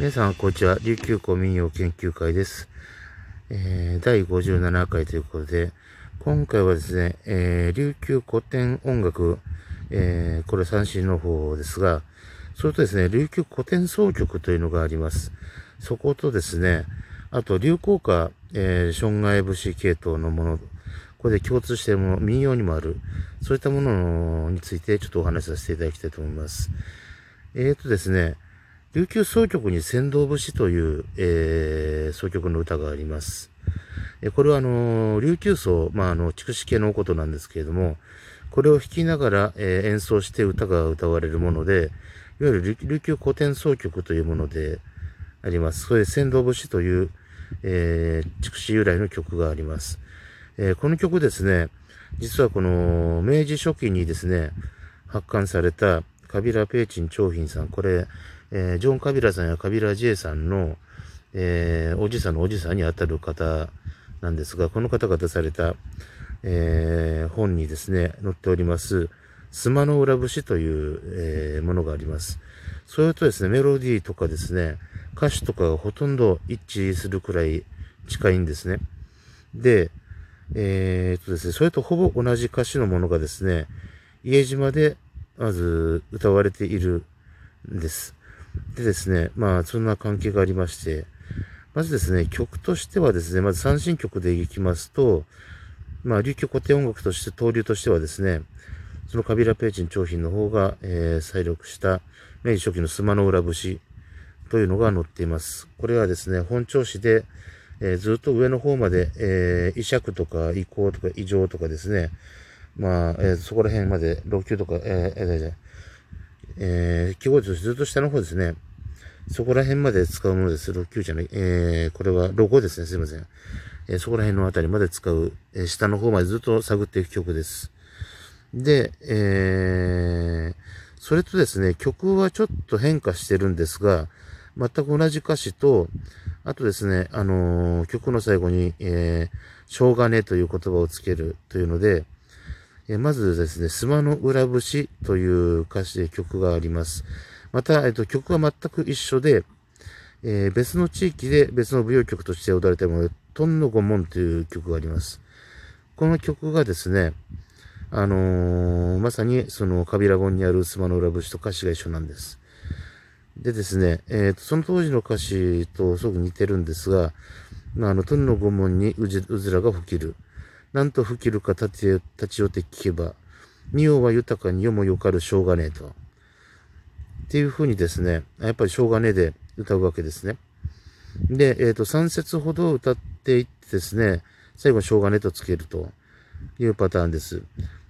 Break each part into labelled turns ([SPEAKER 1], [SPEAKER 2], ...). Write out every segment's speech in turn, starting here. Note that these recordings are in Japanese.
[SPEAKER 1] 皆さん、こんにちは。琉球古民謡研究会です。えー、第57回ということで、今回はですね、えー、琉球古典音楽、えー、これ三振の方ですが、それとですね、琉球古典総曲というのがあります。そことですね、あと、流行歌、えー、障害節系統のもの、これで共通しているもの、民謡にもある、そういったものについてちょっとお話しさせていただきたいと思います。えーとですね、琉球総曲に仙道節という、えー、総曲の歌があります。えこれはあの、琉球層、まあ、あの、筑紫系のことなんですけれども、これを弾きながら、えー、演奏して歌が歌われるもので、いわゆる琉球古典総曲というものであります。それで仙道節という、えー、筑紫由来の曲があります。えー、この曲ですね、実はこの明治初期にですね、発刊されたカビラ・ペーチン長品さん、これ、えー、ジョン・カビラさんやカビラ・ジェイさんの、えー、おじさんのおじさんにあたる方なんですが、この方が出された、えー、本にですね、載っております、スマの裏節という、えー、ものがあります。それとですね、メロディーとかですね、歌詞とかがほとんど一致するくらい近いんですね。で、えー、っとですね、それとほぼ同じ歌詞のものがですね、家島でまず歌われているんです。でですね、まあ、そんな関係がありまして、まずですね、曲としてはですね、まず三振曲でいきますと、まあ、琉球古典音楽として、登竜としてはですね、そのカビラ・ペーチン長品の方が、えー、再録した明治初期のスマの裏節というのが載っています。これはですね、本調子で、えー、ずっと上の方まで、えー、移釈とか移行とか異常とかですね、まあ、えー、そこら辺まで、老朽とか、えー、えー、えー、記号図ずっと下の方ですね。そこら辺まで使うものです。6級じゃない。えー、これはロゴですね。すいません。えー、そこら辺のあたりまで使う、えー、下の方までずっと探っていく曲です。で、えー、それとですね、曲はちょっと変化してるんですが、全く同じ歌詞と、あとですね、あのー、曲の最後に、えー、しょうがねという言葉をつけるというので、えまずですね、スマの裏節という歌詞で曲があります。また、えっと、曲は全く一緒で、えー、別の地域で別の舞踊曲として踊られたもので、トンのゴモンという曲があります。この曲がですね、あのー、まさにそのカビラゴンにあるスマの裏節と歌詞が一緒なんです。でですね、えーと、その当時の歌詞とすごく似てるんですが、まあ、あの、トンのゴモンにうずらが吹きる。なんと吹きるか立ち寄って聞けば、仁王は豊かに世もよかるしょうがねえと。っていうふうにですね、やっぱりしょうがねえで歌うわけですね。で、えっ、ー、と、3節ほど歌っていってですね、最後しょうがねえとつけるというパターンです。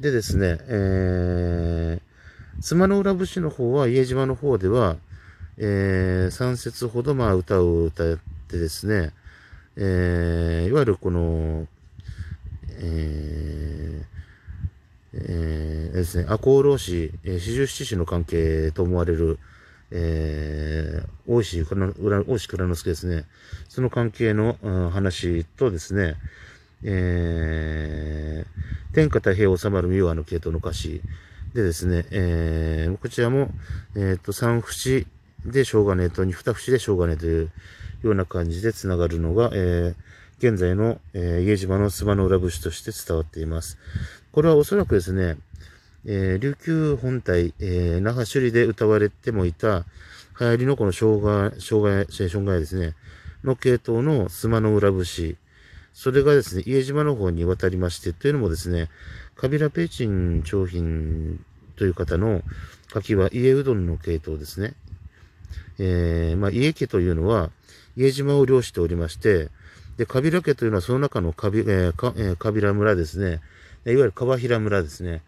[SPEAKER 1] でですね、えー、妻の浦節の方は、家島の方では、えー、3節ほどまあ歌を歌ってですね、えー、いわゆるこの、えーえー、ですね、赤穂浪士、四十七士の関係と思われる、えー、大石倉大石倉之助ですね。その関係の、うん、話とですね、えー、天下太平収まる三輪の系統の歌詞でですね、えー、こちらも、えっ、ー、と、三節でしょうがねえと、二節でしょうがねえというような感じで繋がるのが、えー、現在の、えー、家島の諏訪の裏節として伝わっています。これはおそらくですね、えー、琉球本体、えー、那覇首里で歌われてもいた、流行りのこの障害、障害、障害ですね、の系統の須磨の裏節、それがですね、家島の方に渡りまして、というのもですね、カビラペーチン商品という方の書きは家うどんの系統ですね。えー、まあ、家家というのは、家島を漁しておりまして、で、カビラ家というのはその中のカビ、えーかえー、カビラ村ですね。いわゆる川平村ですね。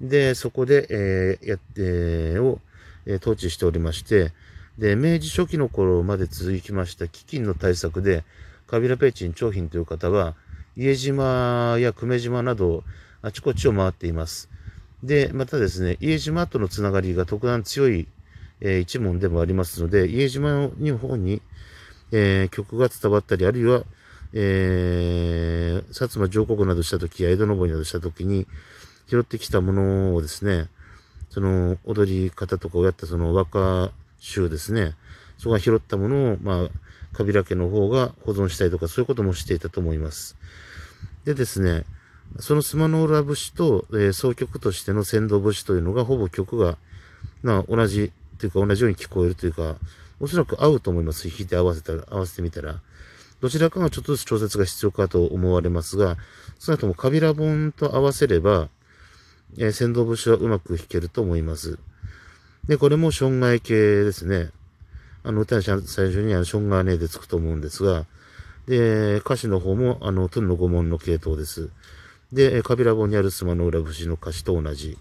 [SPEAKER 1] で、そこで、えー、やって、を、えー、統治しておりまして、で、明治初期の頃まで続きました飢饉の対策で、カビラペーチン長品という方は、家島や久米島など、あちこちを回っています。で、またですね、家島とのつながりが特段強い、えー、一門でもありますので、家島の方に、えー、曲が伝わったり、あるいは、えー、薩摩上国などしたときや江戸登りなどしたときに拾ってきたものをですね、その踊り方とかをやったその和歌集ですね、そこが拾ったものを、まあ、カビラ家の方が保存したりとか、そういうこともしていたと思います。でですね、そのスマノーラ節と、えー、総曲としての先導節というのが、ほぼ曲が、まあ、同じ、というか同じように聞こえるというか、おそらく合うと思います。弾いて合わせたら、合わせてみたら。どちらかがちょっとずつ調節が必要かと思われますが、少なくともカビラ本と合わせれば、えー、先導節はうまく弾けると思います。で、これも障害系ですね。あの、歌に最初にあの、ションガーネでつくと思うんですが、で、歌詞の方も、あの、トゥンの五門の系統です。で、カビラ本にあるスマノウラ節の歌詞と同じ。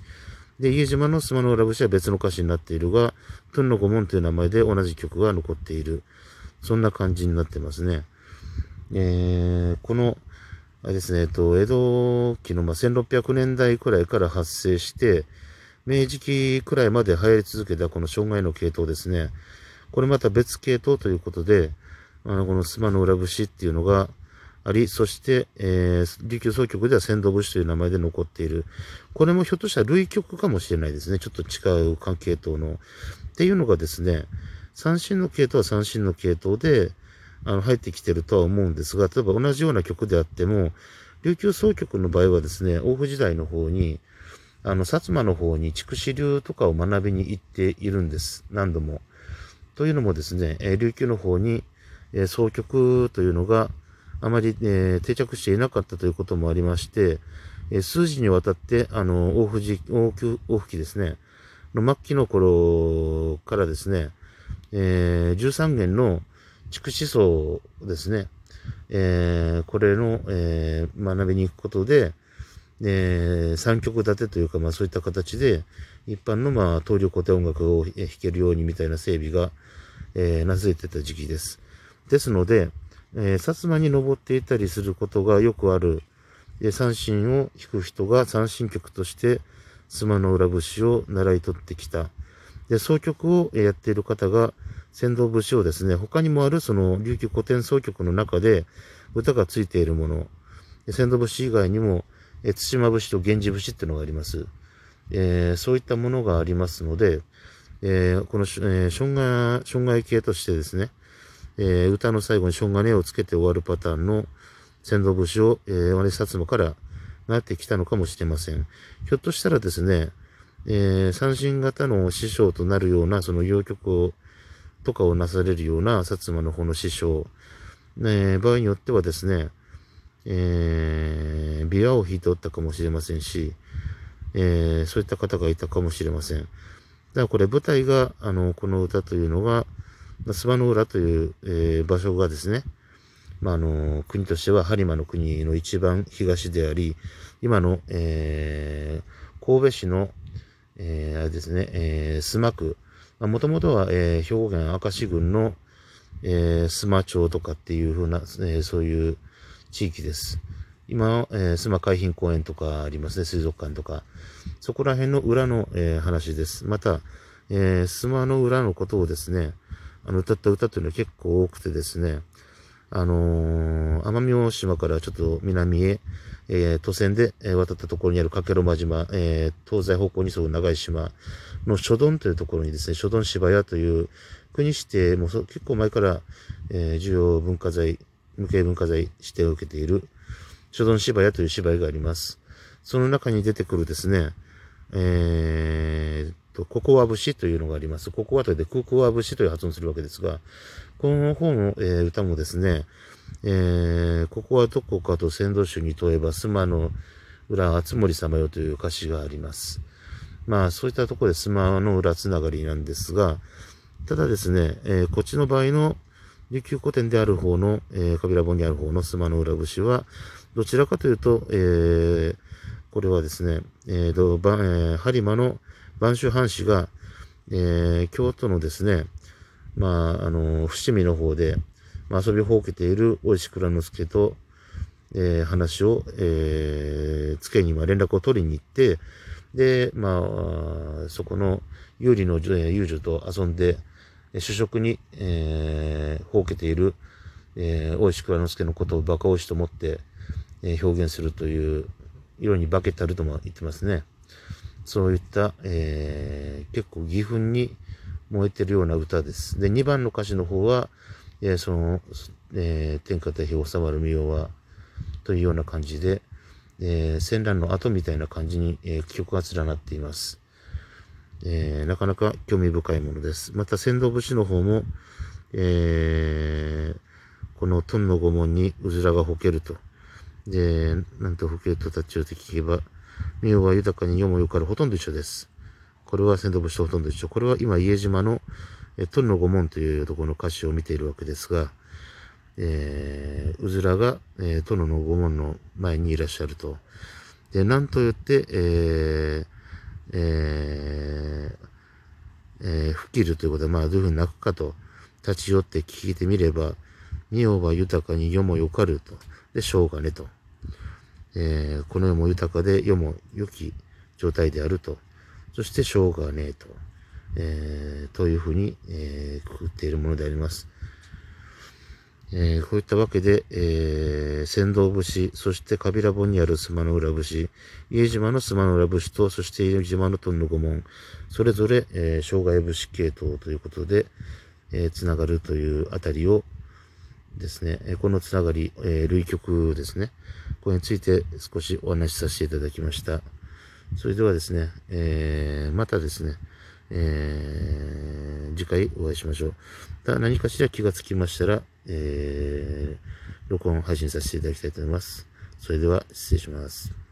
[SPEAKER 1] で、家島のスマノウラ節は別の歌詞になっているが、トゥンの五門という名前で同じ曲が残っている。そんな感じになってますね。えー、この、あれですね、えっと、江戸期の、ま、1600年代くらいから発生して、明治期くらいまで流行り続けたこの障害の系統ですね。これまた別系統ということで、あのこのスマの裏節っていうのがあり、そして、えー、琉球総局では仙道節という名前で残っている。これもひょっとしたら類曲かもしれないですね。ちょっと違う関係統の。っていうのがですね、三振の系統は三振の系統で、あの、入ってきてるとは思うんですが、例えば同じような曲であっても、琉球総局の場合はですね、大府時代の方に、あの、薩摩の方に筑紫流とかを学びに行っているんです。何度も。というのもですね、え琉球の方に、え総局というのがあまり、え定着していなかったということもありまして、え数字にわたって、あの、大藤、大大吹ですね、の末期の頃からですね、え、13元の筑紫層ですね、えー、これの、えー、学びに行くことで、えー、三曲立てというか、まあそういった形で、一般のまあ、東流古典音楽を弾けるようにみたいな整備が、えー、なずいてた時期です。ですので、えー、薩摩に登っていたりすることがよくある、えー、三振を弾く人が三振曲として、スマの裏節を習い取ってきた。で、総曲をやっている方が、先導節をですね、他にもあるその琉球古典総曲の中で歌がついているもの、先導節以外にも、え対馬節と源氏節っていうのがあります。えー、そういったものがありますので、えー、この、えー、障害、障害系としてですね、えー、歌の最後に障害根をつけて終わるパターンの先導節を、えー、我薩摩からなってきたのかもしれません。ひょっとしたらですね、えー、三振型の師匠となるような、その洋曲を、とかをなされるような薩摩の方の師匠、ね、場合によってはですね、えー、琵琶を弾いておったかもしれませんし、えー、そういった方がいたかもしれません。だからこれ舞台が、あの、この歌というのが、諏訪の浦という、えー、場所がですね、まあ、あの、国としては播磨の国の一番東であり、今の、えー、神戸市の、えー、あれですね、えー、須磨区、もともとは、えー、兵庫県明石郡の、えー、須磨町とかっていうふうな、えー、そういう地域です。今、えー、須磨海浜公園とかありますね、水族館とか。そこら辺の裏の、えー、話です。また、えー、須磨の裏のことをですね、あの、歌った歌というのは結構多くてですね、あのー、奄美大島からちょっと南へ、えー、都線で、渡ったところにある加計呂間島、えー、東西方向に沿う長い島の初丼というところにですね、初丼芝屋という国指定も結構前から、えー、重要文化財、無形文化財指定を受けている初丼芝屋という芝居があります。その中に出てくるですね、えー、と、ココア節というのがあります。ココアとでクコア節という発音するわけですが、この方の、えー、歌もですね、えー、ここはどこかと先導集に問えば、須磨の裏厚森様よという歌詞があります。まあ、そういったところで須磨の裏つながりなんですが、ただですね、えー、こっちの場合の琉球古典である方の、えー、カビラ本にある方の須磨の裏節は、どちらかというと、えー、これはですね、えーと、ばえー、播磨の播州藩士が、えー、京都のですね、まあ、あの、伏見の方で、まあ、遊びほうけている大石倉之助と、えー、話を、えー、つけに連絡を取りに行って、で、まあ、そこの有利の遊女と遊んで、主食に、えー、ほうけている、えー、大石倉之助のことを馬鹿押しと思って、えー、表現するという、色に化けたるとも言ってますね。そういった、えー、結構義憤に燃えてるような歌です。で、2番の歌詞の方は、えー、その、えー、天下太平収まる御代は、というような感じで、えー、戦乱の後みたいな感じに、えー、曲が連なっています。えー、なかなか興味深いものです。また、仙道節の方も、えー、このトンの御門にうずらがほけると。で、なんとほけると立ち寄って聞けば、名は豊かに世もよからほとんど一緒です。これは仙道節とほとんど一緒。これは今、家島の、えトンの御門というところの歌詞を見ているわけですが、えー、うずらが、えー、殿の御門の前にいらっしゃると。で、なんと言って、えー、えー、えー、吹きるということは、まあ、どういうふうに泣くかと、立ち寄って聞いてみれば、仁王は豊かに世もよかると。で、しょうがねと。えー、この世も豊かで世も良き状態であると。そして、しょうがねえと。えー、というふうに、えー、くくっているものであります。えー、こういったわけで、えー、仙道節、そしてカビラ本にある須磨の浦節、家島の須磨の浦節と、そして家島のトンの御門、それぞれ、えー、障害節系統ということで、えー、つながるというあたりをですね、このつながり、えー、類曲ですね、これについて少しお話しさせていただきました。それではですね、えー、またですね、えー、次回お会いしましょう。た何かしら気がつきましたら、えー、録音配信させていただきたいと思います。それでは失礼します。